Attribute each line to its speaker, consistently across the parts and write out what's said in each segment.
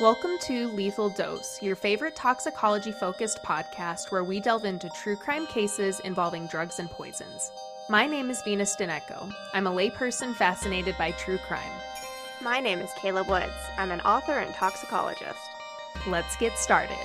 Speaker 1: Welcome to Lethal Dose, your favorite toxicology focused podcast where we delve into true crime cases involving drugs and poisons. My name is Venus Dineko. I'm a layperson fascinated by true crime.
Speaker 2: My name is Kayla Woods. I'm an author and toxicologist.
Speaker 1: Let's get started.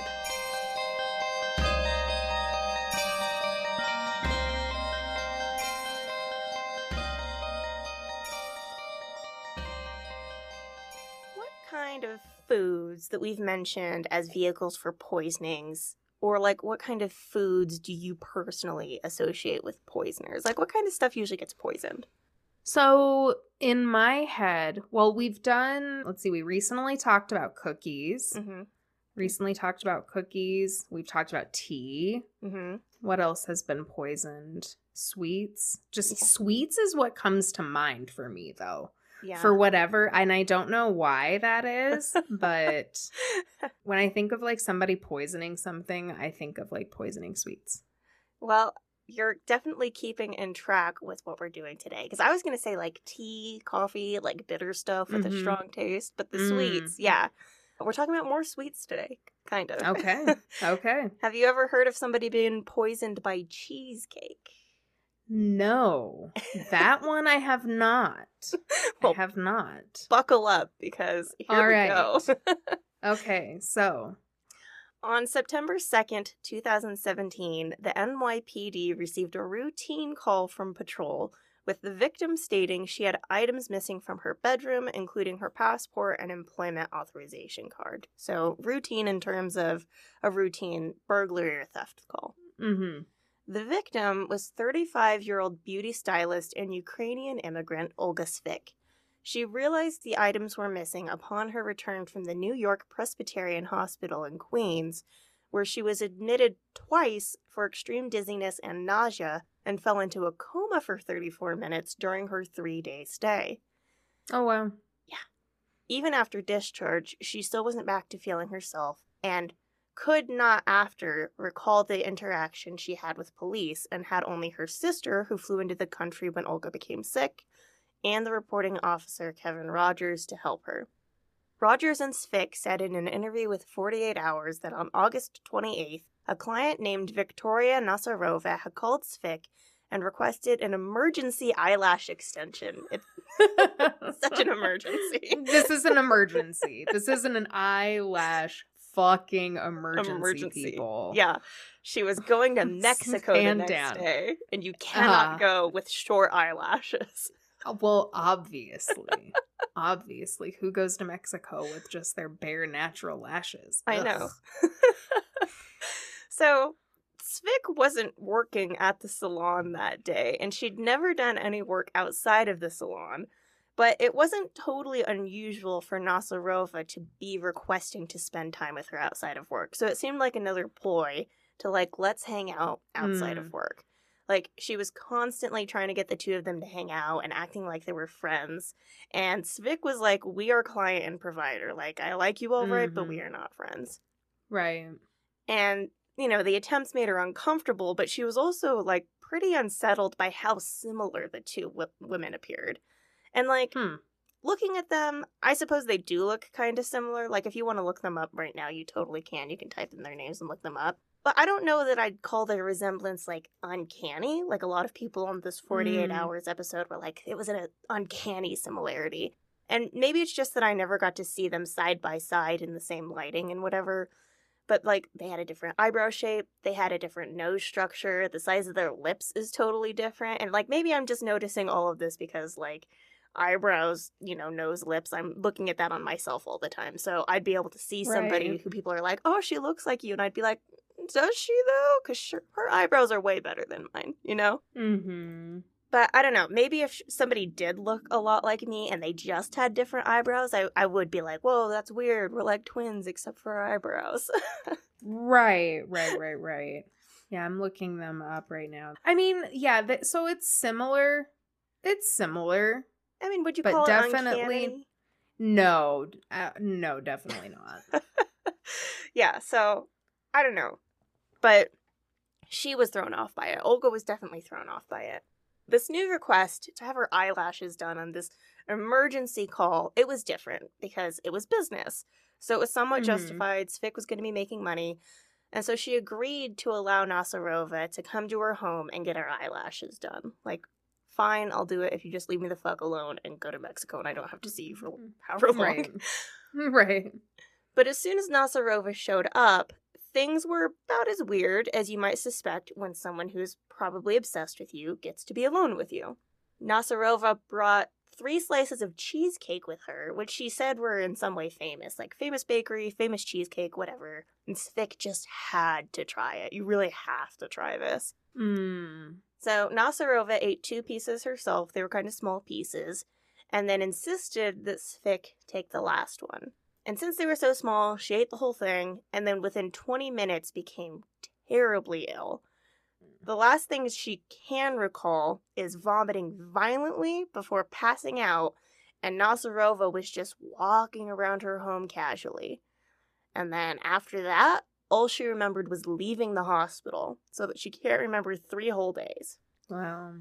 Speaker 2: That we've mentioned as vehicles for poisonings, or like what kind of foods do you personally associate with poisoners? Like what kind of stuff usually gets poisoned?
Speaker 1: So, in my head, well, we've done, let's see, we recently talked about cookies.
Speaker 2: Mm-hmm.
Speaker 1: Recently talked about cookies. We've talked about tea.
Speaker 2: Mm-hmm.
Speaker 1: What else has been poisoned? Sweets. Just
Speaker 2: Yeah.
Speaker 1: sweets is what comes to mind for me, though.
Speaker 2: Yeah.
Speaker 1: For whatever, and I don't know why that is, but when I think of like somebody poisoning something, I think of like poisoning sweets.
Speaker 2: well, you're definitely keeping in track with what we're doing today. Because I was going to say like tea, coffee, like bitter stuff with a
Speaker 1: Mhm.
Speaker 2: strong taste, but the
Speaker 1: Mm.
Speaker 2: sweets, yeah. We're talking about more sweets today, kind of.
Speaker 1: Okay. Okay.
Speaker 2: Have you ever heard of somebody being poisoned by cheesecake?
Speaker 1: No, that one I have not.
Speaker 2: Well,
Speaker 1: I have not.
Speaker 2: Buckle up because here
Speaker 1: All
Speaker 2: we
Speaker 1: right.
Speaker 2: go.
Speaker 1: Okay, so
Speaker 2: On September 2nd, 2017, the NYPD received a routine call from patrol with the victim stating she had items missing from her bedroom, including her passport and employment authorization card. So, routine in terms of a routine burglary or theft call.
Speaker 1: mm-hmm.
Speaker 2: The victim was 35 year old beauty stylist and Ukrainian immigrant Olga Svik. She realized the items were missing upon her return from the New York Presbyterian Hospital in Queens, where she was admitted twice for extreme dizziness and nausea and fell into a coma for 34 minutes during her three day stay.
Speaker 1: Oh wow. Yeah.
Speaker 2: Even after discharge, she still wasn't back to feeling herself and could not after recall the interaction she had with police and had only her sister, who flew into the country when Olga became sick, and the reporting officer Kevin Rogers to help her. Rogers and Svick said in an interview with 48 Hours that on August 28th, a client named Victoria Nasarova had called Svick and requested an emergency eyelash extension. It's such an emergency.
Speaker 1: this is an emergency. This isn't an eyelash fucking emergency,
Speaker 2: Emergency.
Speaker 1: people.
Speaker 2: Yeah. She was going to Mexico the next
Speaker 1: down.
Speaker 2: day, and you cannot
Speaker 1: Uh-huh.
Speaker 2: go with short eyelashes.
Speaker 1: Well, obviously. obviously. Who goes to Mexico with just their bare natural lashes?
Speaker 2: I know. so, Svik wasn't working at the salon that day, and she'd never done any work outside of the salon. But it wasn't totally unusual for Nasarova to be requesting to spend time with her outside of work. So it seemed like another ploy to, like, let's hang out outside of work. Like, she was constantly trying to get the two of them to hang out and acting like they were friends. And Svik was like, We are client and provider. Like, I like you all right, but we
Speaker 1: Mhm.
Speaker 2: are not friends.
Speaker 1: Right.
Speaker 2: And, you know, the attempts made her uncomfortable, but she was also, like, pretty unsettled by how similar the two w- women appeared. And, like,
Speaker 1: Hmm.
Speaker 2: looking at them, I suppose they do look kind of similar. Like, if you want to look them up right now, you totally can. You can type in their names and look them up. But I don't know that I'd call their resemblance, like, uncanny. Like, a lot of people on this 48
Speaker 1: Mm.
Speaker 2: Hours episode were like, it was an uncanny similarity. And maybe it's just that I never got to see them side by side in the same lighting and whatever. But, like, they had a different eyebrow shape, they had a different nose structure, the size of their lips is totally different. And, like, maybe I'm just noticing all of this because, like, eyebrows, you know, nose, lips. I'm looking at that on myself all the time. So I'd be able to see somebody
Speaker 1: Right.
Speaker 2: who people are like, oh, she looks like you. And I'd be like, does she though? Because sure, her eyebrows are way better than mine, you know?
Speaker 1: Mm-hmm.
Speaker 2: But I don't know. Maybe if somebody did look a lot like me and they just had different eyebrows, I, I would be like, whoa, that's weird. We're like twins except for our eyebrows.
Speaker 1: Right, right, right, right. Yeah, I'm looking them up right now. I mean, yeah, th- so it's similar. It's similar.
Speaker 2: I mean, would you
Speaker 1: But
Speaker 2: call
Speaker 1: definitely-
Speaker 2: it uncanny?
Speaker 1: No, uh, no, definitely not.
Speaker 2: yeah, so I don't know. But she was thrown off by it. Olga was definitely thrown off by it. This new request to have her eyelashes done on this emergency call, it was different because it was business. So it was somewhat
Speaker 1: Mhm.
Speaker 2: justified. Svik was going to be making money. And so she agreed to allow Nasarova to come to her home and get her eyelashes done. Like, fine, I'll do it if you just leave me the fuck alone and go to Mexico and I don't have to see you for however long.
Speaker 1: Right. Right.
Speaker 2: But as soon as Nasarova showed up, things were about as weird as you might suspect when someone who's probably obsessed with you gets to be alone with you. Nasarova brought three slices of cheesecake with her, which she said were in some way famous, like famous bakery, famous cheesecake, whatever. And Svik just had to try it. You really have to try this.
Speaker 1: Mm.
Speaker 2: So Nasarova ate two pieces herself. They were kind of small pieces, and then insisted that Svik take the last one. And since they were so small, she ate the whole thing, and then within 20 minutes became terribly ill. The last thing she can recall is vomiting violently before passing out, and Nasarova was just walking around her home casually. And then after that, all she remembered was leaving the hospital, so that she can't remember three whole days.
Speaker 1: Wow.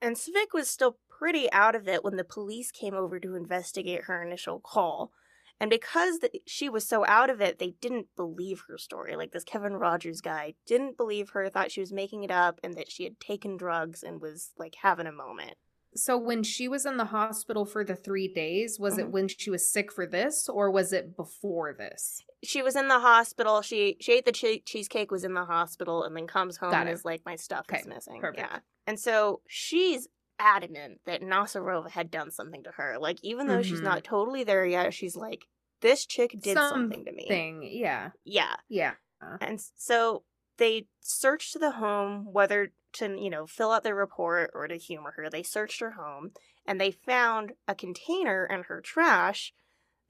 Speaker 2: And Svik was still pretty out of it when the police came over to investigate her initial call. And because the, she was so out of it, they didn't believe her story. Like this Kevin Rogers guy didn't believe her, thought she was making it up, and that she had taken drugs and was like having a moment.
Speaker 1: So when she was in the hospital for the three days, was it
Speaker 2: Mhm.
Speaker 1: when she was sick for this, or was it before this?
Speaker 2: She was in the hospital. She she ate the che- cheesecake, was in the hospital, and then comes home
Speaker 1: Got
Speaker 2: and
Speaker 1: it.
Speaker 2: is like, "My stuff
Speaker 1: Okay,
Speaker 2: is missing."
Speaker 1: perfect.
Speaker 2: Yeah, and so she's adamant that Nasarova had done something to her. Like even though she's
Speaker 1: Mhm.
Speaker 2: not totally there yet, she's like, "This chick did something to me."
Speaker 1: Thing, yeah,
Speaker 2: Yeah,
Speaker 1: yeah.
Speaker 2: and so they searched the home, whether to you know fill out their report or to humor her. They searched her home, and they found a container in her trash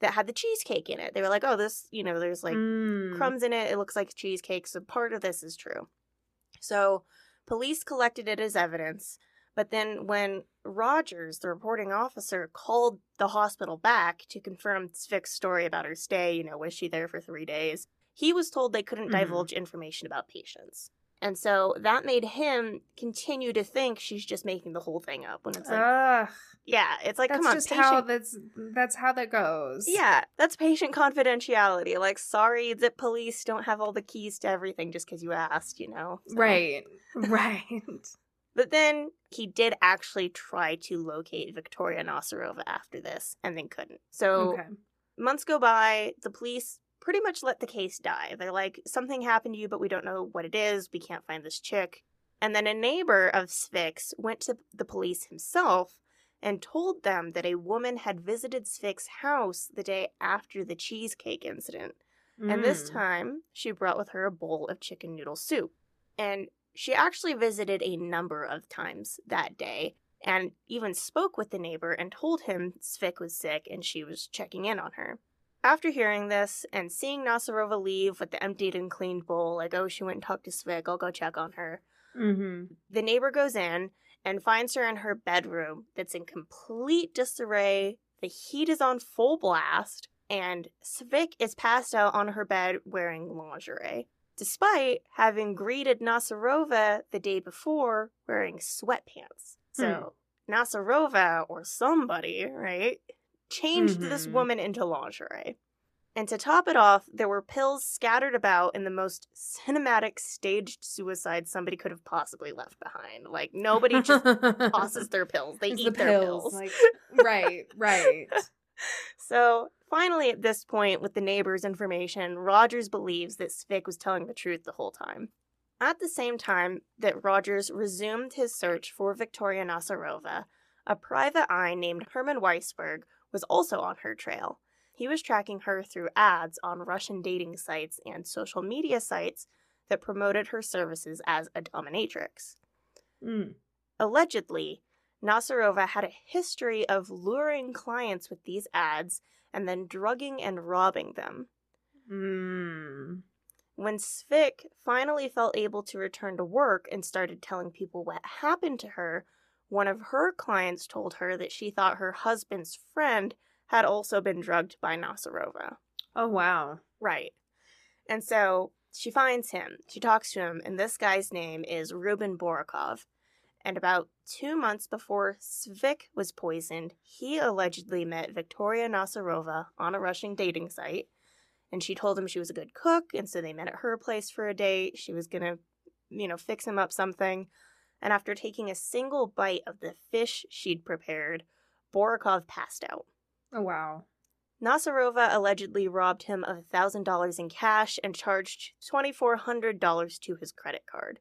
Speaker 2: that had the cheesecake in it. They were like, "Oh, this you know, there's like."
Speaker 1: Mm.
Speaker 2: crumbs in it. It looks like cheesecake, so part of this is true. So, police collected it as evidence, but then when Rogers, the reporting officer, called the hospital back to confirm Svik's story about her stay, you know, was she there for three days? He was told they couldn't
Speaker 1: Mhm.
Speaker 2: divulge information about patients. And so that made him continue to think she's just making the whole thing up when it's like,
Speaker 1: Ugh,
Speaker 2: yeah, it's like,
Speaker 1: that's
Speaker 2: come on,
Speaker 1: just
Speaker 2: patient
Speaker 1: how that's that's how that goes.
Speaker 2: yeah, that's patient confidentiality. Like, sorry that police don't have all the keys to everything just because you asked, you know? So-
Speaker 1: Right. Right.
Speaker 2: But then he did actually try to locate Victoria Nasarova after this and then couldn't. So
Speaker 1: okay.
Speaker 2: months go by, the police pretty much let the case die. They're like, something happened to you, but we don't know what it is. We can't find this chick. And then a neighbor of Svik's went to the police himself and told them that a woman had visited Svik's house the day after the cheesecake incident. And this
Speaker 1: Mm.
Speaker 2: time, she brought with her a bowl of chicken noodle soup. And she actually visited a number of times that day and even spoke with the neighbor and told him Svik was sick and she was checking in on her. After hearing this and seeing Nasarova leave with the emptied and cleaned bowl, like, oh, she went and talked to Svik, I'll go check on her.
Speaker 1: Mhm.
Speaker 2: The neighbor goes in and finds her in her bedroom that's in complete disarray. The heat is on full blast, and Svik is passed out on her bed wearing lingerie, despite having greeted Nasarova the day before wearing sweatpants. So, Nasarova, or somebody, right, changed this
Speaker 1: Mhm.
Speaker 2: woman into lingerie. And to top it off, there were pills scattered about in the most cinematic staged suicide somebody could have possibly left behind. Like nobody just tosses their pills; they
Speaker 1: It's
Speaker 2: eat
Speaker 1: the
Speaker 2: their
Speaker 1: pills,
Speaker 2: pills.
Speaker 1: like right, right.
Speaker 2: So finally, at this point, with the neighbor's information, Rogers believes that Svik was telling the truth the whole time. At the same time that Rogers resumed his search for Victoria Nasarova, a private eye named Herman Weisberg was also on her trail. He was tracking her through ads on Russian dating sites and social media sites that promoted her services as a dominatrix.
Speaker 1: Mm.
Speaker 2: Allegedly, Nasarova had a history of luring clients with these ads and then drugging and robbing them.
Speaker 1: Mm.
Speaker 2: When Svik finally felt able to return to work and started telling people what happened to her, one of her clients told her that she thought her husband's friend had also been drugged by Nasarova.
Speaker 1: Oh wow.
Speaker 2: Right. And so she finds him, she talks to him, and this guy's name is Ruben Borokov. And about two months before Svik was poisoned, he allegedly met Victoria Nasarova on a Russian dating site. And she told him she was a good cook, and so they met at her place for a date. She was gonna, you know, fix him up something. And after taking a single bite of the fish she'd prepared, Borokov passed out.
Speaker 1: Oh, wow.
Speaker 2: Nasarova allegedly robbed him of $1,000 in cash and charged $2,400 to his credit card.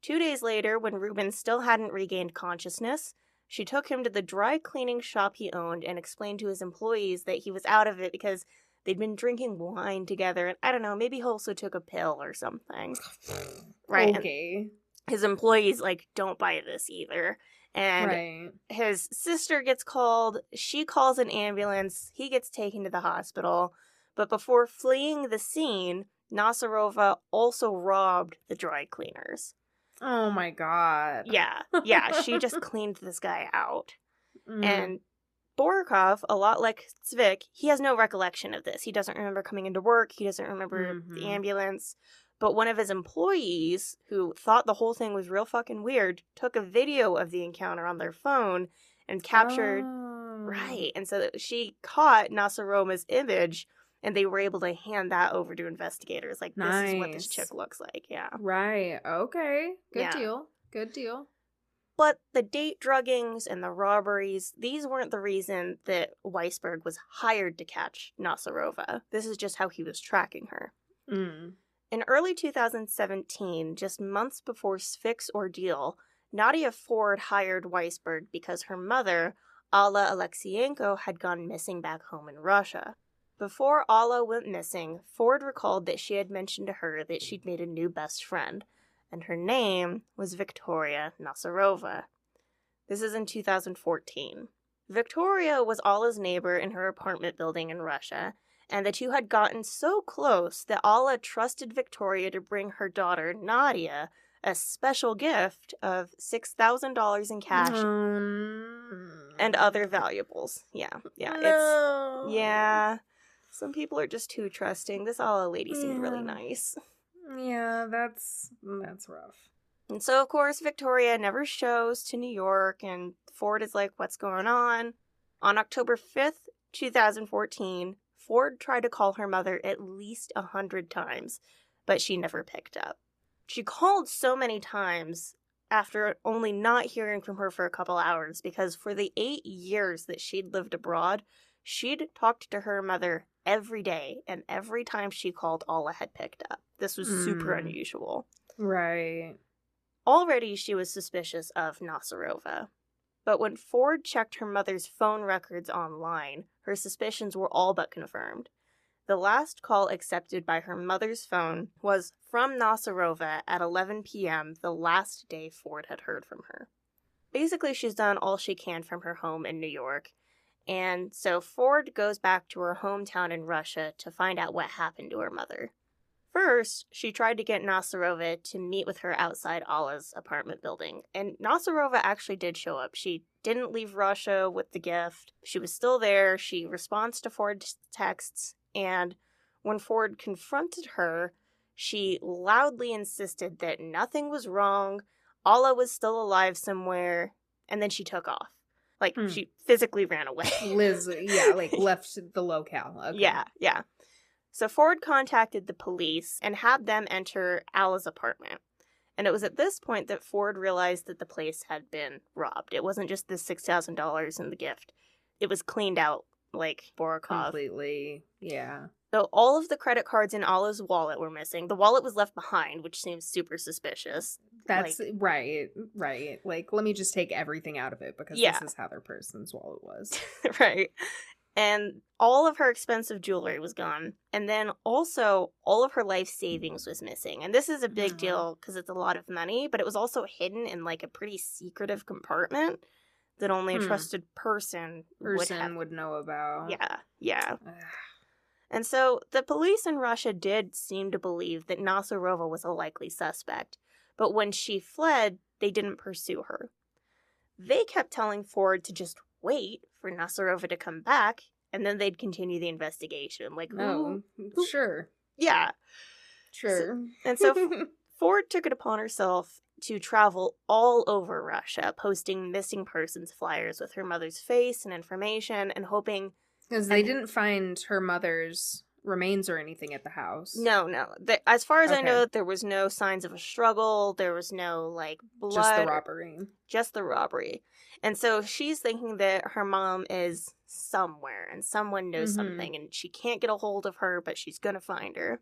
Speaker 2: Two days later, when Ruben still hadn't regained consciousness, she took him to the dry cleaning shop he owned and explained to his employees that he was out of it because they'd been drinking wine together and I don't know, maybe he also took a pill or something. right.
Speaker 1: Okay.
Speaker 2: His employees like don't buy this either. And
Speaker 1: right.
Speaker 2: his sister gets called. She calls an ambulance. He gets taken to the hospital. But before fleeing the scene, Nasarova also robbed the dry cleaners.
Speaker 1: Oh my god.
Speaker 2: Yeah, yeah, she just cleaned this guy out.
Speaker 1: Mm.
Speaker 2: And Borokov, a lot like Zvik, he has no recollection of this. He doesn't remember coming into work. He doesn't remember the
Speaker 1: Mhm.
Speaker 2: ambulance. But one of his employees, who thought the whole thing was real fucking weird, took a video of the encounter on their phone and captured.
Speaker 1: Oh.
Speaker 2: Right. And so she caught Nasarova's image and they were able to hand that over to investigators. Like, this is what this chick looks like. Yeah.
Speaker 1: Right. Okay. Good
Speaker 2: Yeah.
Speaker 1: deal. Good deal.
Speaker 2: But the date druggings and the robberies, these weren't the reason that Weisberg was hired to catch Nasarova. This is just how he was tracking her.
Speaker 1: Mm.
Speaker 2: In early 2017, just months before Svik's ordeal, Nadia Ford hired Weisberg because her mother, Alla Alexienko, had gone missing back home in Russia. Before Alla went missing, Ford recalled that she had mentioned to her that she'd made a new best friend, and her name was Victoria Nasarova. This is in 2014. Victoria was Alla's neighbor in her apartment building in Russia, and the two had gotten so close that Alla trusted Victoria to bring her daughter, Nadia, a special gift of $6,000 in cash
Speaker 1: Um,
Speaker 2: and other valuables. Yeah, yeah, it's. Yeah. Some people are just too trusting. This Alla lady seemed really nice.
Speaker 1: Yeah, that's that's rough.
Speaker 2: And so, of course, Victoria never shows to New York, and Ford is like, What's going on? On October 5th, 2014, Ford tried to call her mother at least a hundred times, but she never picked up. She called so many times after only not hearing from her for a couple hours because for the eight years that she'd lived abroad, she'd talked to her mother every day, and every time she called, Alla had picked up. This was super
Speaker 1: Mm.
Speaker 2: unusual.
Speaker 1: Right.
Speaker 2: Already she was suspicious of Nasarova. But when Ford checked her mother's phone records online, her suspicions were all but confirmed. The last call accepted by her mother's phone was from Nasarova at 11 p.m., the last day Ford had heard from her. Basically, she's done all she can from her home in New York, and so Ford goes back to her hometown in Russia to find out what happened to her mother. First, she tried to get Nasarova to meet with her outside Alla's apartment building, and Nasarova actually did show up. She didn't leave Russia with the gift. She was still there. She responds to Ford's texts, and when Ford confronted her, she loudly insisted that nothing was wrong, Alla was still alive somewhere, and then she took off. Like,
Speaker 1: Hmm.
Speaker 2: she physically ran away.
Speaker 1: Liz, yeah, like left the locale. Okay.
Speaker 2: Yeah, yeah. So Ford contacted the police and had them enter Alla's apartment. And it was at this point that Ford realized that the place had been robbed. It wasn't just the $6,000 in the gift, it was cleaned out like Borokov.
Speaker 1: Completely. Yeah.
Speaker 2: So all of the credit cards in Alla's wallet were missing. The wallet was left behind, which seems super suspicious.
Speaker 1: That's right. Right. Like, let me just take everything out of it because
Speaker 2: Yeah.
Speaker 1: this is how their person's wallet was.
Speaker 2: right. And all of her expensive jewelry was gone. And then also, all of her life savings was missing. And this is a big
Speaker 1: Aw.
Speaker 2: deal because it's a lot of money, but it was also hidden in like a pretty secretive compartment that only a
Speaker 1: Hmm.
Speaker 2: trusted person, would have.
Speaker 1: would know about.
Speaker 2: Yeah, yeah.
Speaker 1: Ugh.
Speaker 2: And so the police in Russia did seem to believe that Nasarova was a likely suspect, but when she fled, they didn't pursue her. They kept telling Ford to just wait for Nasarova to come back, and then they'd continue the investigation. Like,
Speaker 1: No.
Speaker 2: Ooh.
Speaker 1: Sure.
Speaker 2: yeah.
Speaker 1: Sure.
Speaker 2: And so Ford took it upon herself to travel all over Russia, posting missing persons flyers with her mother's face and information, and hoping
Speaker 1: Because they didn't find her mother's remains or anything at the house.
Speaker 2: No, no. The, as far as I know, there was no signs of a struggle. There was no like blood.
Speaker 1: just the robbery.
Speaker 2: just the robbery. And so she's thinking that her mom is somewhere and someone knows
Speaker 1: Mhm.
Speaker 2: something and she can't get a hold of her, but she's going to find her.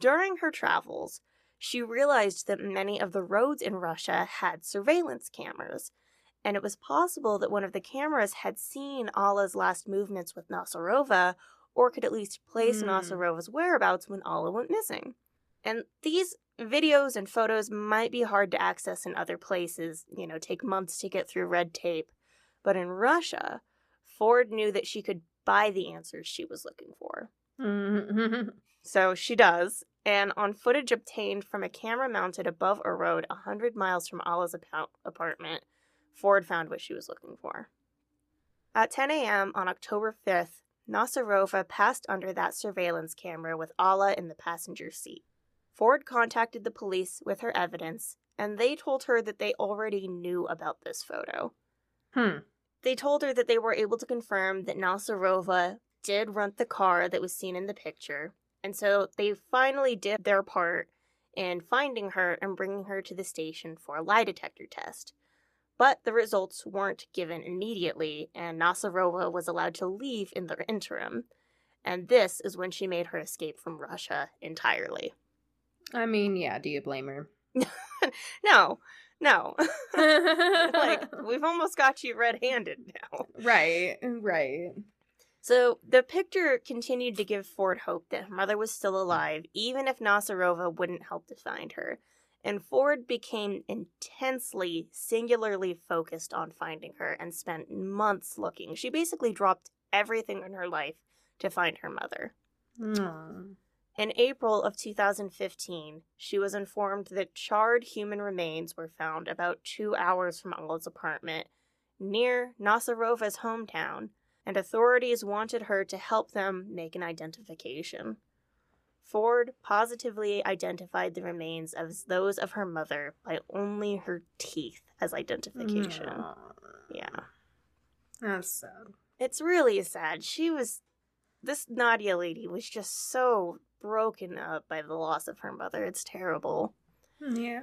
Speaker 2: During her travels, she realized that many of the roads in Russia had surveillance cameras. And it was possible that one of the cameras had seen Alla's last movements with Nasarova or could at least place
Speaker 1: Hmm.
Speaker 2: Nasarova's whereabouts when Alla went missing. And these videos and photos might be hard to access in other places, you know, take months to get through red tape. But in Russia, Ford knew that she could buy the answers she was looking for. So she does, and on footage obtained from a camera mounted above a road a 100 miles from Alla's apou- apartment, Ford found what she was looking for. At 10 a.m. on October 5th, Nasarova passed under that surveillance camera with Alla in the passenger seat. Ford contacted the police with her evidence, and they told her that they already knew about this photo.
Speaker 1: hmm.
Speaker 2: They told her that they were able to confirm that Nasarova did rent the car that was seen in the picture, and so they finally did their part in finding her and bringing her to the station for a lie detector test. But the results weren't given immediately, and Nasarova was allowed to leave in the interim. And this is when she made her escape from Russia entirely.
Speaker 1: I mean, yeah, do you blame her?
Speaker 2: No, no. like, we've almost got you red handed now.
Speaker 1: right, right.
Speaker 2: So the picture continued to give Ford hope that her mother was still alive, even if Nasarova wouldn't help to find her. And Ford became intensely, singularly focused on finding her and spent months looking. She basically dropped everything in her life to find her mother.
Speaker 1: Aw.
Speaker 2: In April of 2015, she was informed that charred human remains were found about two hours from Alla's apartment near Nasarova's hometown, and authorities wanted her to help them make an identification. Ford positively identified the remains as those of her mother by only her teeth as identification.
Speaker 1: Aw.
Speaker 2: Yeah.
Speaker 1: That's sad.
Speaker 2: It's really sad. She was. This Nadia lady was just so broken up by the loss of her mother. It's terrible.
Speaker 1: Yeah.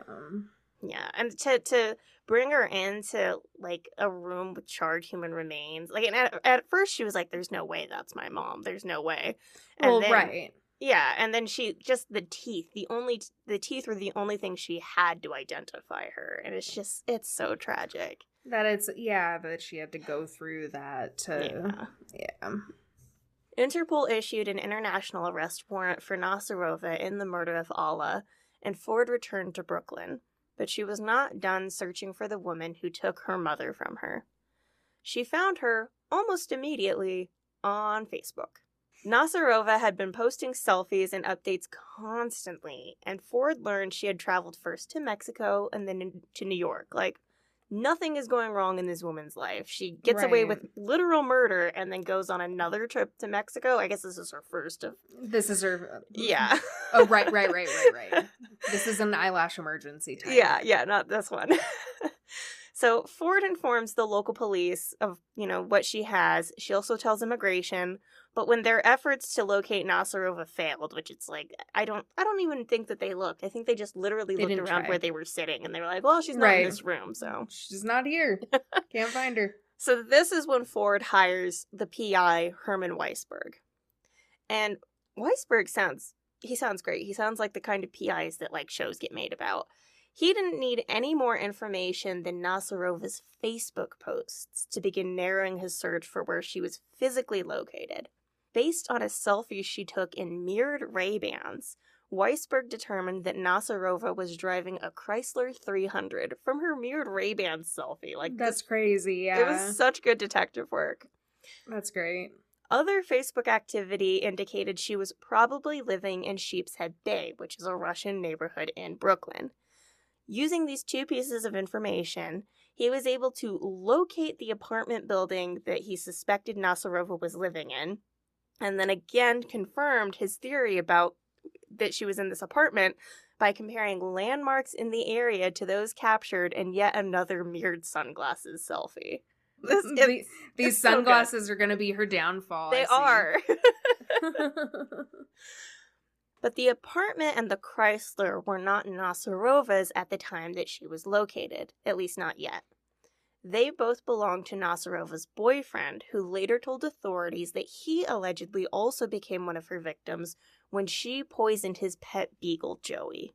Speaker 2: Yeah, and to to bring her into like a room with charred human remains, like and at, at first she was like, "There's no way that's my mom. There's no way." And
Speaker 1: Well,
Speaker 2: then-
Speaker 1: right.
Speaker 2: Yeah, and then she just the teeth. The only the teeth were the only thing she had to identify her, and it's just it's so tragic.
Speaker 1: That it's yeah that she had to go through that to
Speaker 2: Yeah.
Speaker 1: yeah.
Speaker 2: Interpol issued an international arrest warrant for Nasarova in the murder of Alla, and Ford returned to Brooklyn. But she was not done searching for the woman who took her mother from her. She found her almost immediately on Facebook. Nasarova had been posting selfies and updates constantly, and Ford learned she had traveled first to Mexico and then to New York. Like, nothing is going wrong in this woman's life. She gets away with literal murder and then goes on another trip to Mexico. I guess this is her first of.
Speaker 1: This is her.
Speaker 2: Uh, yeah.
Speaker 1: Oh right, right, right, right, right. This is an eyelash emergency time.
Speaker 2: Yeah, yeah, not this one. so Ford informs the local police of, you know, what she has. She also tells immigration, but when their efforts to locate Nasarova failed, which it's like I don't I don't even think that they looked. I think they just literally
Speaker 1: They
Speaker 2: looked around
Speaker 1: try.
Speaker 2: where they were sitting and they were like, "Well, she's not
Speaker 1: Right.
Speaker 2: in this room." So
Speaker 1: She's not here. Can't find her.
Speaker 2: So this is when Ford hires the PI Herman Weisberg. And Weisberg sounds he sounds great. He sounds like the kind of PIs that like shows get made about. He didn't need any more information than Nasarova's Facebook posts to begin narrowing his search for where she was physically located. Based on a selfie she took in mirrored Ray-Bans, Weisberg determined that Nasarova was driving a Chrysler 300 from her mirrored Ray-Bans selfie. Like this
Speaker 1: That's crazy. Yeah,
Speaker 2: it was such good detective work.
Speaker 1: that's great.
Speaker 2: Other Facebook activity indicated she was probably living in Sheepshead Bay, which is a Russian neighborhood in Brooklyn. Using these two pieces of information, he was able to locate the apartment building that he suspected Nasarova was living in, and then again confirmed his theory about that she was in this apartment by comparing landmarks in the area to those captured in yet another mirrored sunglasses selfie. This-
Speaker 1: mm,
Speaker 2: it's-
Speaker 1: these
Speaker 2: it's so
Speaker 1: sunglasses are going to be her downfall.
Speaker 2: they are. But the apartment and the Chrysler were not Nasarova's at the time that she was located, at least not yet. They both belonged to Nasarova's boyfriend, who later told authorities that he allegedly also became one of her victims when she poisoned his pet beagle, Joey.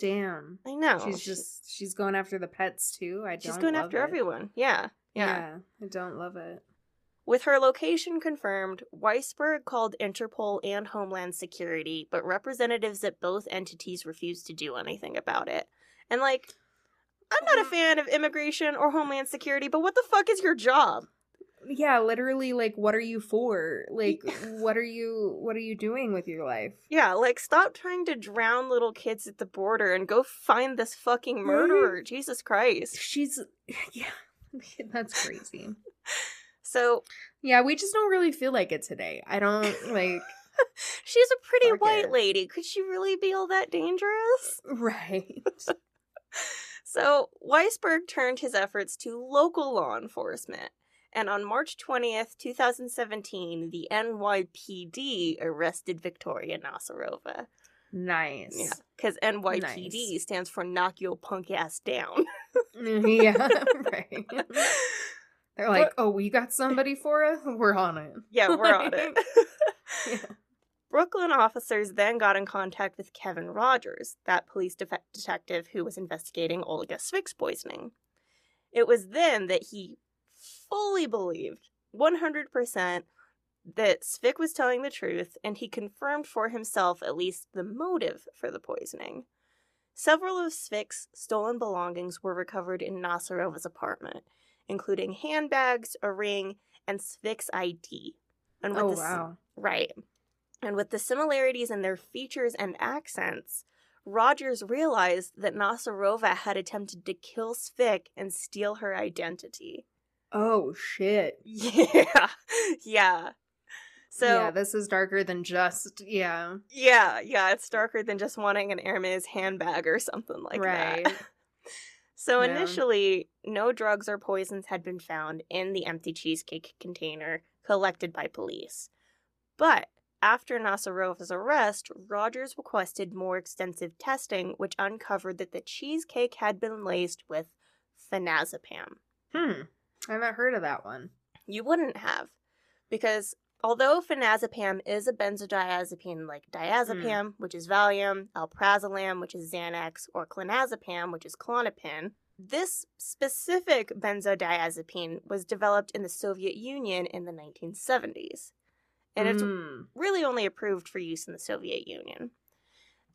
Speaker 1: Damn.
Speaker 2: I know.
Speaker 1: she's just she's going after the pets too. I
Speaker 2: she's
Speaker 1: don't.
Speaker 2: She's
Speaker 1: going
Speaker 2: after
Speaker 1: it.
Speaker 2: everyone. Yeah. Yeah.
Speaker 1: Yeah, I don't love it.
Speaker 2: With her location confirmed, Weisberg called Interpol and Homeland Security, but representatives at both entities refused to do anything about it. And, like, I'm not a fan of immigration or Homeland Security, but what the fuck is your job?
Speaker 1: Yeah, literally like what are you for? Like what are you what are you doing with your life?
Speaker 2: Yeah, like, stop trying to drown little kids at the border and go find this fucking mm-hmm. murderer. Jesus Christ.
Speaker 1: She's yeah. That's crazy.
Speaker 2: So,
Speaker 1: Yeah, we just don't really feel like it today. I don't like
Speaker 2: she's a pretty white
Speaker 1: it.
Speaker 2: lady. Could she really be all that dangerous?
Speaker 1: right.
Speaker 2: So, Weisberg turned his efforts to local law enforcement. And on March 20th, 2017, the NYPD arrested Victoria Nasarova.
Speaker 1: Nice.
Speaker 2: Yeah, because NYPD
Speaker 1: Nice.
Speaker 2: stands for knock your punk ass down.
Speaker 1: Mm-hmm, yeah, right. They're like, "Oh, we got somebody for us. We're on it."
Speaker 2: yeah, we're on it.
Speaker 1: Yeah.
Speaker 2: Brooklyn officers then got in contact with Kevin Rogers, that police def- detective who was investigating Olga Svik's poisoning. It was then that he fully believed, 100%, that Svik was telling the truth, and he confirmed for himself at least the motive for the poisoning. Several of Svik's stolen belongings were recovered in Nasarova's apartment, including handbags, a ring, and Svik's ID. And with
Speaker 1: Oh
Speaker 2: the
Speaker 1: wow.
Speaker 2: Right. And with the similarities in their features and accents, Rogers realized that Nasarova had attempted to kill Svik and steal her identity.
Speaker 1: Oh shit.
Speaker 2: Yeah. yeah. So,
Speaker 1: yeah, this is darker than just yeah.
Speaker 2: yeah. yeah, it's darker than just wanting an Hermes handbag or something like that.
Speaker 1: right.
Speaker 2: that. So
Speaker 1: Yeah.
Speaker 2: initially, no drugs or poisons had been found in the empty cheesecake container collected by police. But after Nasarova's arrest, Rogers requested more extensive testing, which uncovered that the cheesecake had been laced with phenazepam.
Speaker 1: Hmm. I haven't heard of that one.
Speaker 2: You wouldn't have, because although phenazepam is a benzodiazepine like diazepam, which is Valium, alprazolam, which is Xanax, or clonazepam, which is Klonopin, this specific benzodiazepine was developed in the Soviet Union in the 1970s. And it's
Speaker 1: Mm.
Speaker 2: really only approved for use in the Soviet Union.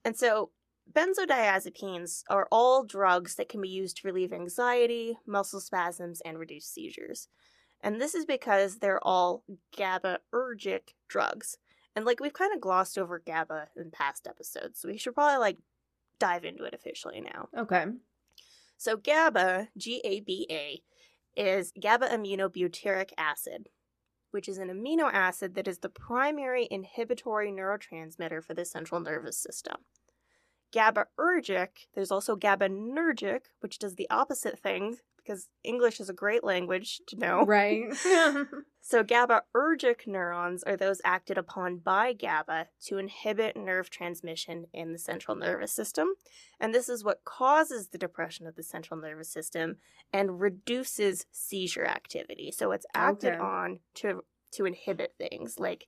Speaker 2: And so, benzodiazepines are all drugs that can be used to relieve anxiety, muscle spasms, and reduce seizures. And this is because they're all GABAergic drugs. And like we've kind of glossed over GABA in past episodes, so we should probably like dive into it officially now.
Speaker 1: Okay.
Speaker 2: So GABA, G A B A, is gamma aminobutyric acid, which is an amino acid that is the primary inhibitory neurotransmitter for the central nervous system. GABAergic, there's also GABAergic, which does the opposite thing because English is a great language to know.
Speaker 1: Right.
Speaker 2: So, GABAergic neurons are those acted upon by GABA to inhibit nerve transmission in the central nervous system. And this is what causes the depression of the central nervous system and reduces seizure activity. So, it's acted
Speaker 1: Okay.
Speaker 2: on to, to inhibit things like,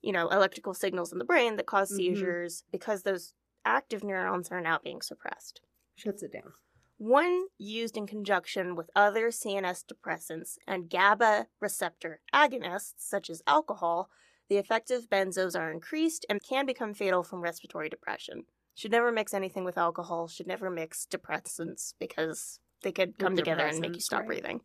Speaker 2: you know, electrical signals in the brain that cause
Speaker 1: Mhm.
Speaker 2: seizures because those active neurons are now being suppressed.
Speaker 1: Shuts it down.
Speaker 2: One used in conjunction with other CNS depressants and GABA receptor agonists, such as alcohol, the effective benzos are increased and can become fatal from respiratory depression. Should never mix anything with alcohol, should never mix depressants because they could come together and make you stop
Speaker 1: right.
Speaker 2: breathing.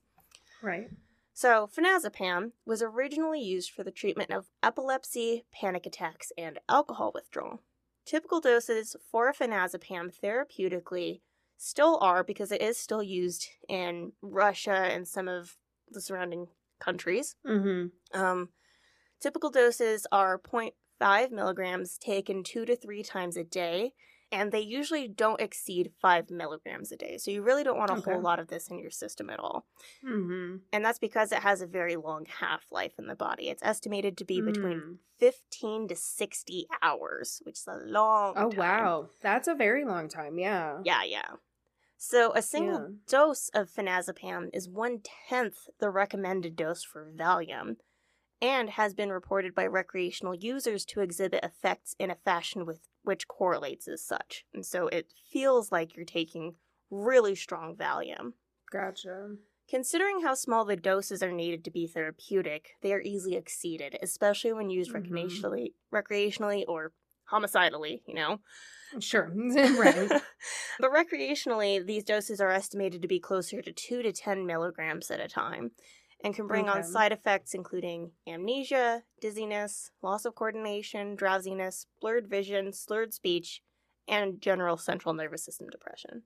Speaker 1: Right.
Speaker 2: So, phenazepam was originally used for the treatment of epilepsy, panic attacks, and alcohol withdrawal. Typical doses for phenazepam therapeutically still are because it is still used in Russia and some of the surrounding countries.
Speaker 1: Mm-hmm.
Speaker 2: Um, typical doses are 0.5 milligrams taken two to three times a day, and they usually don't exceed five milligrams a day. So you really don't want a
Speaker 1: Okay.
Speaker 2: whole lot of this in your system at all.
Speaker 1: Mm-hmm.
Speaker 2: And that's because it has a very long half life in the body. It's estimated to be between
Speaker 1: Mm.
Speaker 2: 15 to 60 hours, which is a long
Speaker 1: Oh
Speaker 2: time.
Speaker 1: wow, that's a very long time. Yeah.
Speaker 2: Yeah, yeah. So a single
Speaker 1: Yeah.
Speaker 2: dose of phenazepam is one tenth the recommended dose for Valium, and has been reported by recreational users to exhibit effects in a fashion with which correlates as such. And so it feels like you're taking really strong Valium.
Speaker 1: Gotcha.
Speaker 2: Considering how small the doses are needed to be therapeutic, they are easily exceeded, especially when used
Speaker 1: Mhm.
Speaker 2: recreationally, recreationally or homicidally, you know.
Speaker 1: Sure. right.
Speaker 2: but recreationally, these doses are estimated to be closer to 2 to 10 milligrams at a time and can bring on side effects including amnesia, dizziness, loss of coordination, drowsiness, blurred vision, slurred speech, and general central nervous system depression.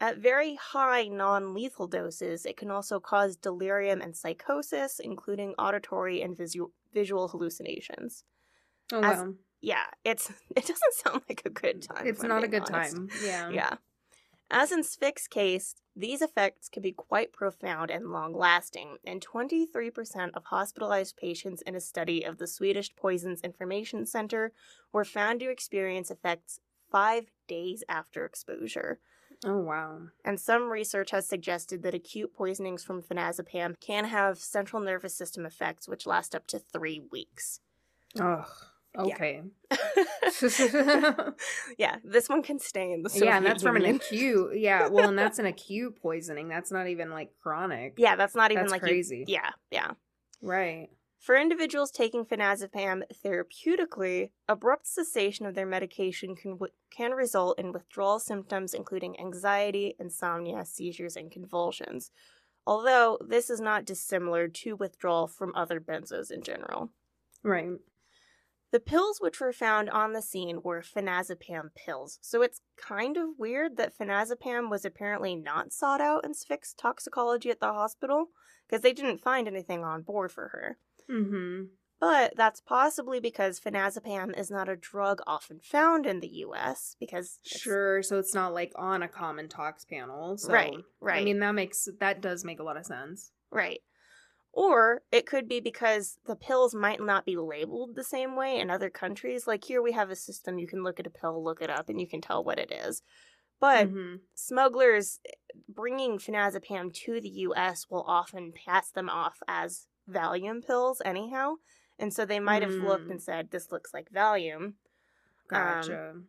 Speaker 2: At very high non lethal doses, it can also cause delirium and psychosis, including auditory and visu- visual hallucinations.
Speaker 1: Oh
Speaker 2: As-
Speaker 1: wow.
Speaker 2: Yeah, it's it doesn't sound like a good time.
Speaker 1: It's not a good
Speaker 2: honest.
Speaker 1: time. Yeah.
Speaker 2: Yeah. As in Svick's case, these effects can be quite profound and long lasting, and 23% of hospitalized patients in a study of the Swedish Poisons Information Center were found to experience effects five days after exposure.
Speaker 1: Oh wow.
Speaker 2: And some research has suggested that acute poisonings from phenazepam can have central nervous system effects which last up to three weeks.
Speaker 1: Oh. Okay.
Speaker 2: yeah, this one can stay in the Soviet
Speaker 1: yeah, and that's from an acute. Yeah, well, and that's an acute poisoning. That's not even like chronic.
Speaker 2: Yeah, that's not even
Speaker 1: That's
Speaker 2: like you-
Speaker 1: crazy.
Speaker 2: yeah, yeah.
Speaker 1: Right.
Speaker 2: For individuals taking phenazepam therapeutically, abrupt cessation of their medication can w- can result in withdrawal symptoms including anxiety, insomnia, seizures, and convulsions. Although this is not dissimilar to withdrawal from other benzos in general.
Speaker 1: Right.
Speaker 2: The pills which were found on the scene were phenazepam pills, so it's kind of weird that phenazepam was apparently not sought out in Svick's toxicology at the hospital, because they didn't find anything on board for her.
Speaker 1: Mm-hmm.
Speaker 2: But that's possibly because phenazepam is not a drug often found in the US, because.
Speaker 1: Sure. So it's not like on a common tox panel. So,
Speaker 2: Right, right.
Speaker 1: I mean, that makes that does make a lot of sense.
Speaker 2: Right. Or it could be because the pills might not be labeled the same way in other countries. Like here, we have a system you can look at a pill, look it up, and you can tell what it is. But
Speaker 1: Mhm.
Speaker 2: smugglers bringing phenazepam to the US will often pass them off as Valium pills, anyhow. And so they might have looked
Speaker 1: Mm.
Speaker 2: and said, This looks like Valium.
Speaker 1: Gotcha.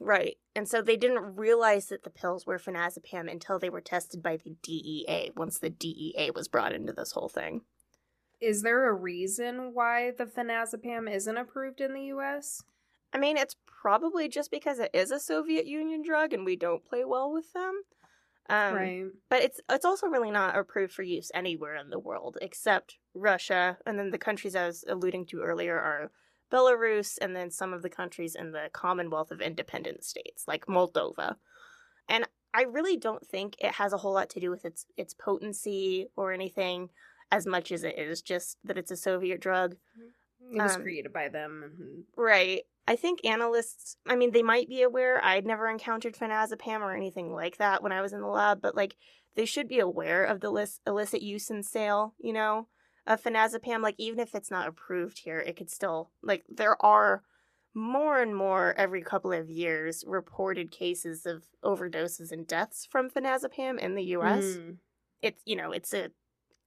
Speaker 2: Right. And so they didn't realize that the pills were phenazepam until they were tested by the DEA, once the DEA was brought into this whole thing.
Speaker 1: Is there a reason why the phenazepam isn't approved in the U.S.?
Speaker 2: I mean, it's probably just because it is a Soviet Union drug and we don't play well with them. Um,
Speaker 1: right.
Speaker 2: But it's it's also really not approved for use anywhere in the world except Russia, and then the countries I was alluding to earlier are Belarus, and then some of the countries in the Commonwealth of Independent States, like Moldova. And I really don't think it has a whole lot to do with its its potency or anything, as much as it is just that it's a Soviet drug.
Speaker 1: It was
Speaker 2: um,
Speaker 1: created by them.
Speaker 2: Right. I think analysts, I mean, they might be aware. I'd never encountered phenazepam or anything like that when I was in the lab, but like they should be aware of the lis- illicit use and sale, you know, of phenazepam. Like, even if it's not approved here, it could still, like, there are more and more every couple of years reported cases of overdoses and deaths from phenazepam in the US
Speaker 1: Mm.
Speaker 2: it's you know it's a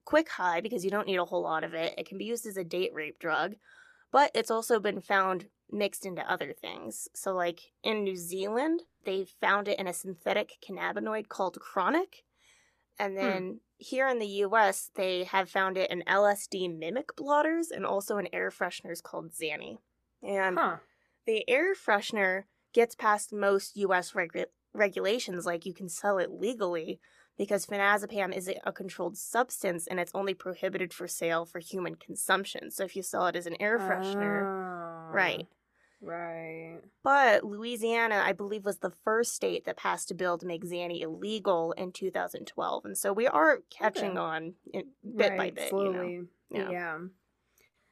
Speaker 2: quick high because you don't need a whole lot of it it can be used as a date rape drug but it's also been found mixed into other things so like in new zealand they found it in a synthetic cannabinoid called Kronic and then here in the us they have found it in lsd mimic blotters and also in air fresheners called Zannie and
Speaker 1: Huh.
Speaker 2: the air freshener gets past most US regu- regulations, like you can sell it legally because phenazepam is a controlled substance and it's only prohibited for sale for human consumption. So if you sell it as an air freshener,
Speaker 1: Oh.
Speaker 2: right.
Speaker 1: Right.
Speaker 2: But Louisiana, I believe, was the first state that passed a bill to make Zannie illegal in 2012. And so we are catching
Speaker 1: Okay.
Speaker 2: on bit by bit.
Speaker 1: Slowly.
Speaker 2: You know?
Speaker 1: Yeah.
Speaker 2: Yeah.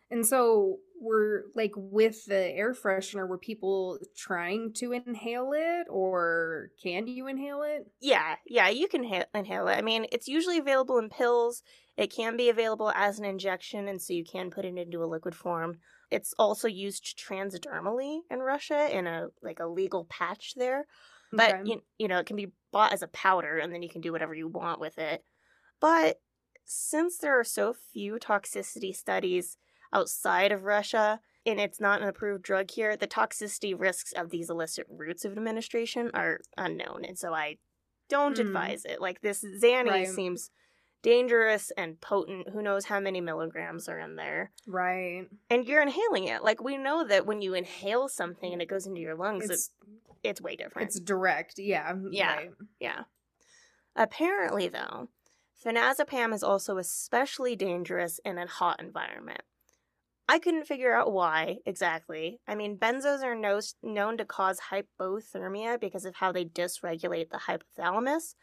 Speaker 1: And so were like with the air freshener were people trying to inhale it or can you inhale it
Speaker 2: Yeah, yeah, you can ha- inhale it. I mean, it's usually available in pills. It can be available as an injection, and so you can put it into a liquid form. It's also used transdermally in Russia in a like a legal patch there. But
Speaker 1: Okay.
Speaker 2: you, you know, it can be bought as a powder, and then you can do whatever you want with it. But since there are so few toxicity studies outside of Russia, and it's not an approved drug here, the toxicity risks of these illicit routes of administration are unknown, and so I don't
Speaker 1: Mm.
Speaker 2: advise it. Like this Zannie
Speaker 1: Right.
Speaker 2: seems dangerous and potent. Who knows how many milligrams are in there?
Speaker 1: right
Speaker 2: And you're inhaling it. Like we know that when you inhale something and it goes into your lungs, it's,
Speaker 1: it's
Speaker 2: it's way different.
Speaker 1: it's direct yeah
Speaker 2: Yeah.
Speaker 1: right.
Speaker 2: Yeah. Apparently, though, phenazepam is also especially dangerous in a hot environment. I couldn't figure out why exactly. I mean, benzos are no- known to cause hypothermia because of how they dysregulate the hypothalamus.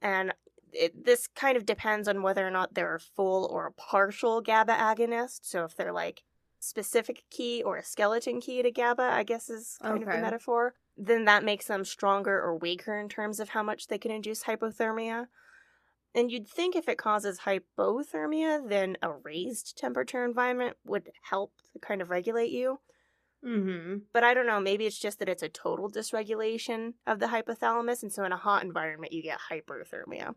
Speaker 2: And it, this kind of depends on whether or not they're a full or a partial GABA agonist. So if they're like specific key or a skeleton key to GABA, I guess is kind of the metaphor, then that makes them stronger or weaker in terms of how much they can induce hypothermia. And you'd think if it causes hypothermia, then a raised temperature environment would help to kind of regulate you.
Speaker 1: mm-hmm
Speaker 2: But I don't know, maybe it's just that it's a total dysregulation of the hypothalamus, and so in a hot environment, you get hyperthermia.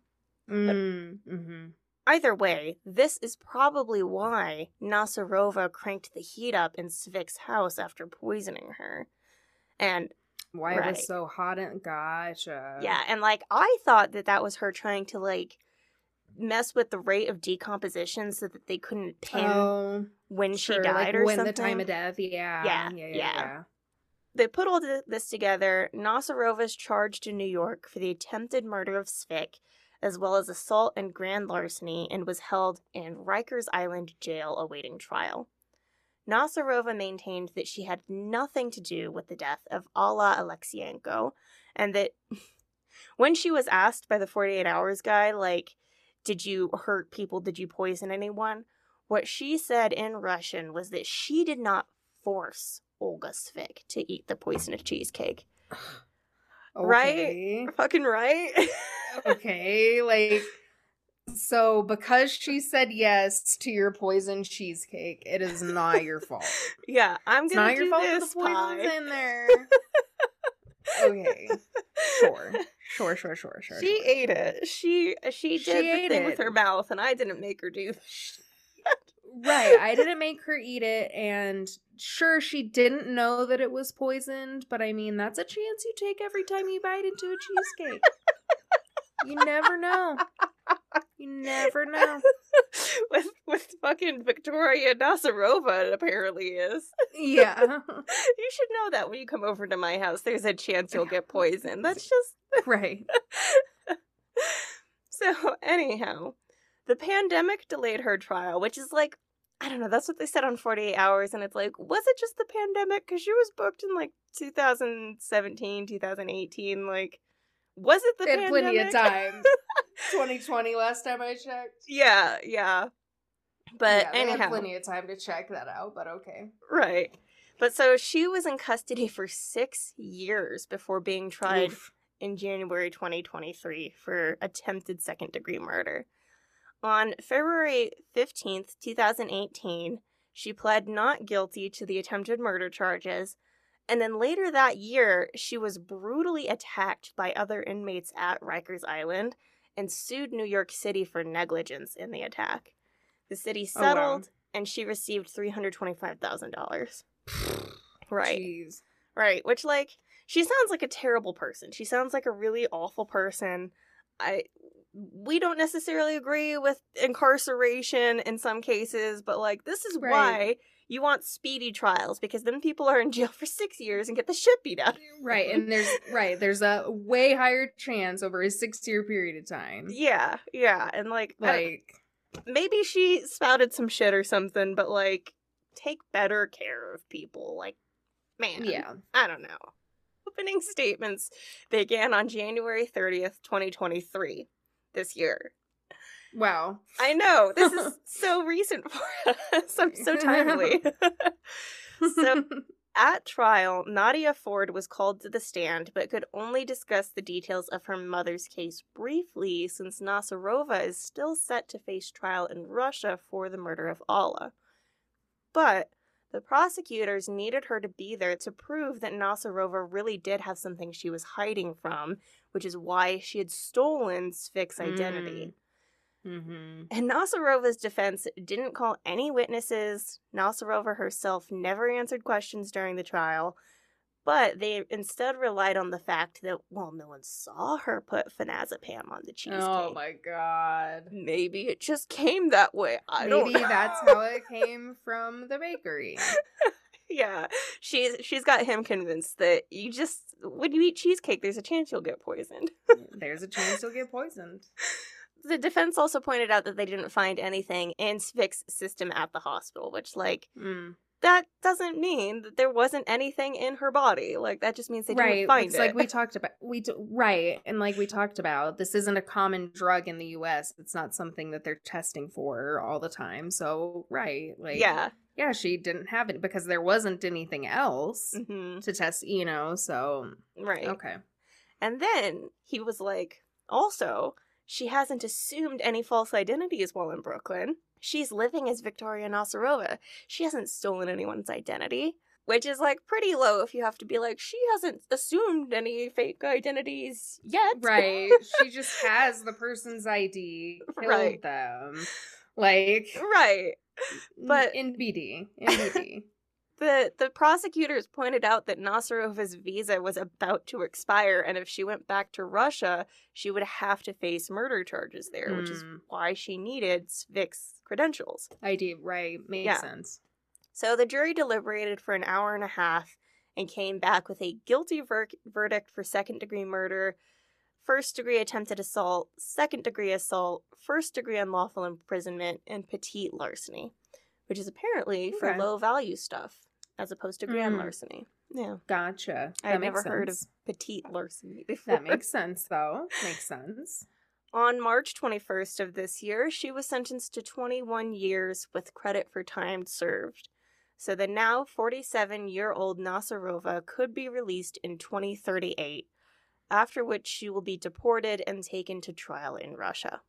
Speaker 1: Mm-hmm
Speaker 2: Either way, this is probably why Nasarova cranked the heat up in Svik's house after poisoning her. And
Speaker 1: why it was so hot and gotcha
Speaker 2: yeah, and like I thought that that was her trying to like mess with the rate of decomposition so that they couldn't pin
Speaker 1: oh
Speaker 2: when
Speaker 1: sure,
Speaker 2: she died
Speaker 1: like
Speaker 2: or
Speaker 1: when
Speaker 2: something.
Speaker 1: the time of death yeah
Speaker 2: Yeah,
Speaker 1: yeah yeah,
Speaker 2: yeah.
Speaker 1: yeah.
Speaker 2: They put all this together. Nasarova is charged in New York for the attempted murder of Svik, as well as assault and grand larceny, and was held in Rikers Island jail awaiting trial. Nasarova maintained that she had nothing to do with the death of Alla Alexienko, and that when she was asked by the 48 Hours guy, like, did you hurt people? Did you poison anyone? What she said in Russian was that she did not force Olga Svik to eat the poisonous cheesecake. Right? Fucking right?
Speaker 1: okay, like so because she said yes to your poison cheesecake, it is not your fault.
Speaker 2: yeah, I'm
Speaker 1: It's
Speaker 2: gonna
Speaker 1: not your fault
Speaker 2: this
Speaker 1: the poison's
Speaker 2: pie.
Speaker 1: in there. okay. Sure. Sure, sure, sure, sure.
Speaker 2: She
Speaker 1: sure.
Speaker 2: ate it. She she did
Speaker 1: She
Speaker 2: the
Speaker 1: ate
Speaker 2: thing with her mouth, and I didn't make her do.
Speaker 1: Right. I didn't make her eat it and sure she didn't know that it was poisoned, but I mean that's a chance you take every time you bite into a cheesecake. you never know. You never know.
Speaker 2: with with fucking Victoria Nasarova, it apparently is.
Speaker 1: Yeah.
Speaker 2: You should know that when you come over to my house, there's a chance you'll get poisoned. That's just
Speaker 1: right.
Speaker 2: so. Anyhow, the pandemic delayed her trial, which is like. I don't know. That's what they said on 48 Hours. And it's like, was it just the pandemic? Because she was booked in like 2017, 2018. Like, was it the
Speaker 1: They
Speaker 2: pandemic?
Speaker 1: plenty of time. 2020 last time I checked.
Speaker 2: Yeah, yeah. But
Speaker 1: yeah,
Speaker 2: anyhow,
Speaker 1: plenty of time to check that out, but okay.
Speaker 2: right. But so she was in custody for six years before being tried
Speaker 1: Oof.
Speaker 2: in January 2023 for attempted second degree murder. On February 15th, 2018, she pled not guilty to the attempted murder charges. And then later that year, she was brutally attacked by other inmates at Rikers Island and sued New York City for negligence in the attack. The city
Speaker 1: Oh, wow.
Speaker 2: settled and she received $325,000. Right.
Speaker 1: Jeez.
Speaker 2: Right, which like she sounds like a terrible person. She sounds like a really awful person. I we don't necessarily agree with incarceration in some cases, but like this is
Speaker 1: Right.
Speaker 2: why you want speedy trials because then people are in jail for 6 years and get the shit beat out.
Speaker 1: Right, and there's right, there's a way higher chance over a six year period of time.
Speaker 2: Yeah, yeah, and like
Speaker 1: Like
Speaker 2: maybe she spouted some shit or something, but like take better care of people. Like man.
Speaker 1: yeah.
Speaker 2: I don't know. Opening statements began on January 30th, 2023, this year.
Speaker 1: Wow.
Speaker 2: I know. This is so recent for us. I'm so timely. so at trial, Nadia Ford was called to the stand, but could only discuss the details of her mother's case briefly since Nasarova is still set to face trial in Russia for the murder of Alla. But the prosecutors needed her to be there to prove that Nasarova really did have something she was hiding from, which is why she had stolen Svik's identity.
Speaker 1: Mm-hmm.
Speaker 2: And Nasarova's defense didn't call any witnesses. Nasarova herself never answered questions during the trial, but they instead relied on the fact that, well, no one saw her put phenazepam on the cheesecake.
Speaker 1: Oh my god.
Speaker 2: Maybe it just came that way. I
Speaker 1: Maybe
Speaker 2: don't know.
Speaker 1: that's how it came from the bakery.
Speaker 2: yeah, she's she's got him convinced that you just when you eat cheesecake, there's a chance you'll get poisoned.
Speaker 1: There's a chance you'll get poisoned.
Speaker 2: The defense also pointed out that they didn't find anything in Svik's system at the hospital, which like
Speaker 1: Mm.
Speaker 2: That doesn't mean that there wasn't anything in her body. Like that just means they
Speaker 1: right.
Speaker 2: didn't find
Speaker 1: it's
Speaker 2: it.
Speaker 1: like we talked about. We d- right, and like we talked about, this isn't a common drug in the U.S. It's not something that they're testing for all the time. So right, like
Speaker 2: yeah.
Speaker 1: yeah, she didn't have it because there wasn't anything else
Speaker 2: hmm
Speaker 1: to test. You know, so
Speaker 2: Right.
Speaker 1: okay.
Speaker 2: And then he was like, also, she hasn't assumed any false identities while in Brooklyn. She's living as Victoria Nasarova. She hasn't stolen anyone's identity, which is like pretty low if you have to be like, she hasn't assumed any fake identities yet.
Speaker 1: Right. she just has the person's ID, killed
Speaker 2: Right.
Speaker 1: them. Like
Speaker 2: right. But-
Speaker 1: in BD. In BD.
Speaker 2: The the prosecutors pointed out that Nasarova's visa was about to expire, and if she went back to Russia, she would have to face murder charges there, which is
Speaker 1: Mm.
Speaker 2: why she needed Svik's credentials.
Speaker 1: I ID, right. Makes
Speaker 2: Yeah.
Speaker 1: sense.
Speaker 2: So the jury deliberated for an hour and a half and came back with a guilty ver- verdict for second degree murder, first degree attempted assault, second degree assault, first degree unlawful imprisonment, and petite larceny, which is apparently for low value stuff as opposed to grand
Speaker 1: Mm.
Speaker 2: larceny. Yeah.
Speaker 1: Gotcha.
Speaker 2: I've never heard of
Speaker 1: sense.
Speaker 2: petite larceny before.
Speaker 1: That makes sense though. Makes sense.
Speaker 2: On March 21st of this year, she was sentenced to 21 years with credit for time served. So the now 47 year old Nasarova could be released in 2038, after which she will be deported and taken to trial in Russia.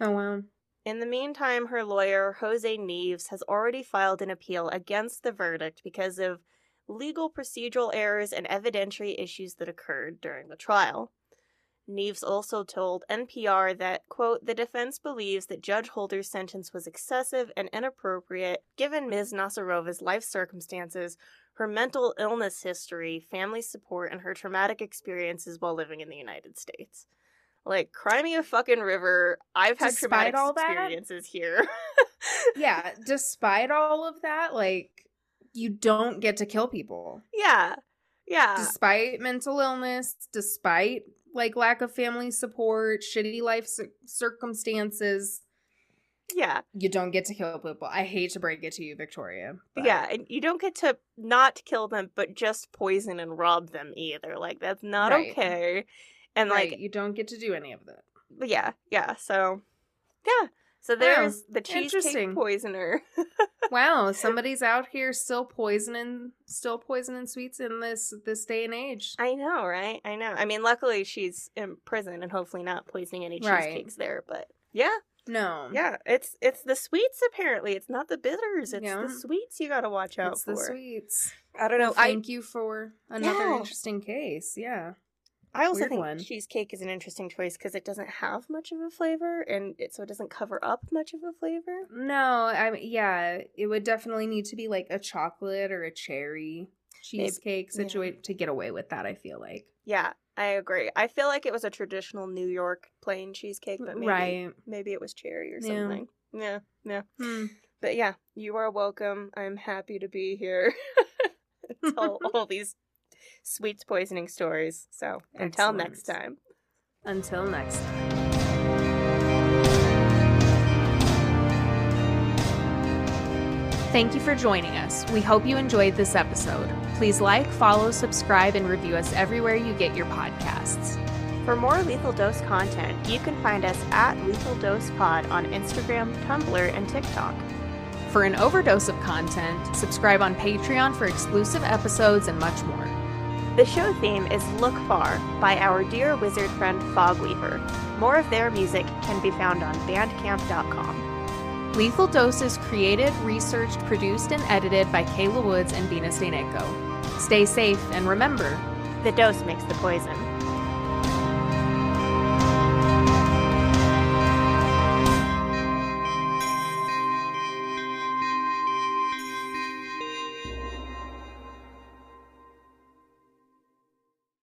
Speaker 1: Oh wow.
Speaker 2: In the meantime, her lawyer, Jose Neves, has already filed an appeal against the verdict because of legal procedural errors and evidentiary issues that occurred during the trial. Neves also told NPR that, quote, the defense believes that Judge Holder's sentence was excessive and inappropriate given Ms. Nasarova's life circumstances, her mental illness history, family support, and her traumatic experiences while living in the United States. Like, cry me a fucking river. I've had
Speaker 1: Despite
Speaker 2: traumatic
Speaker 1: all that?
Speaker 2: experiences here.
Speaker 1: Yeah, despite all of that, like you don't get to kill people.
Speaker 2: yeah. Yeah.
Speaker 1: Despite mental illness, despite like lack of family support, shitty life cir- circumstances,
Speaker 2: yeah.
Speaker 1: you don't get to kill people. I hate to break it to you, Victoria. but-
Speaker 2: Yeah. And you don't get to not kill them, but just poison and rob them either. Like, that's not
Speaker 1: Right.
Speaker 2: okay. And,
Speaker 1: right,
Speaker 2: like,
Speaker 1: you don't get to do any of that.
Speaker 2: yeah. Yeah. So, yeah. So there's the cheesecake poisoner.
Speaker 1: Wow, somebody's out here still poisoning, still poisoning sweets in this this day and age.
Speaker 2: I know, right? I know. I mean, luckily she's in prison and hopefully not poisoning any
Speaker 1: Right.
Speaker 2: cheesecakes there. But yeah,
Speaker 1: No,
Speaker 2: yeah, it's it's the sweets apparently. It's not the bitters. It's
Speaker 1: Yeah.
Speaker 2: the sweets you got to watch out
Speaker 1: it's
Speaker 2: for.
Speaker 1: the sweets.
Speaker 2: I don't know.
Speaker 1: Well,
Speaker 2: I
Speaker 1: thank you for another
Speaker 2: Yeah.
Speaker 1: interesting case. Yeah.
Speaker 2: I also
Speaker 1: weird
Speaker 2: think
Speaker 1: one.
Speaker 2: cheesecake is an interesting choice because it doesn't have much of a flavor, and it so it doesn't cover up much of a flavor.
Speaker 1: No, I mean, yeah, it would definitely need to be like a chocolate or a cherry cheesecake
Speaker 2: yeah.
Speaker 1: situation to get away with that. I feel like.
Speaker 2: Yeah, I agree. I feel like it was a traditional New York plain cheesecake, but maybe
Speaker 1: right.
Speaker 2: maybe it was cherry or
Speaker 1: Yeah.
Speaker 2: something. Yeah, yeah.
Speaker 1: Hmm.
Speaker 2: But yeah, you are welcome. I'm happy to be here. Tell all these sweets poisoning stories. So until next time.
Speaker 1: Until next time. Thank you for joining us. We hope you enjoyed this episode. Please like, follow, subscribe, and review us everywhere you get your podcasts.
Speaker 2: For more Lethal Dose content, you can find us at Lethal Dose Pod on Instagram, Tumblr, and TikTok.
Speaker 1: For an overdose of content, subscribe on Patreon for exclusive episodes and much more.
Speaker 2: The show theme is Look Far by our dear wizard friend Fogweaver. More of their music can be found on bandcamp.com.
Speaker 1: Lethal Dose is created, researched, produced, and edited by Kayla Woods and Venus Daneko. Stay safe and remember,
Speaker 2: The dose makes the poison.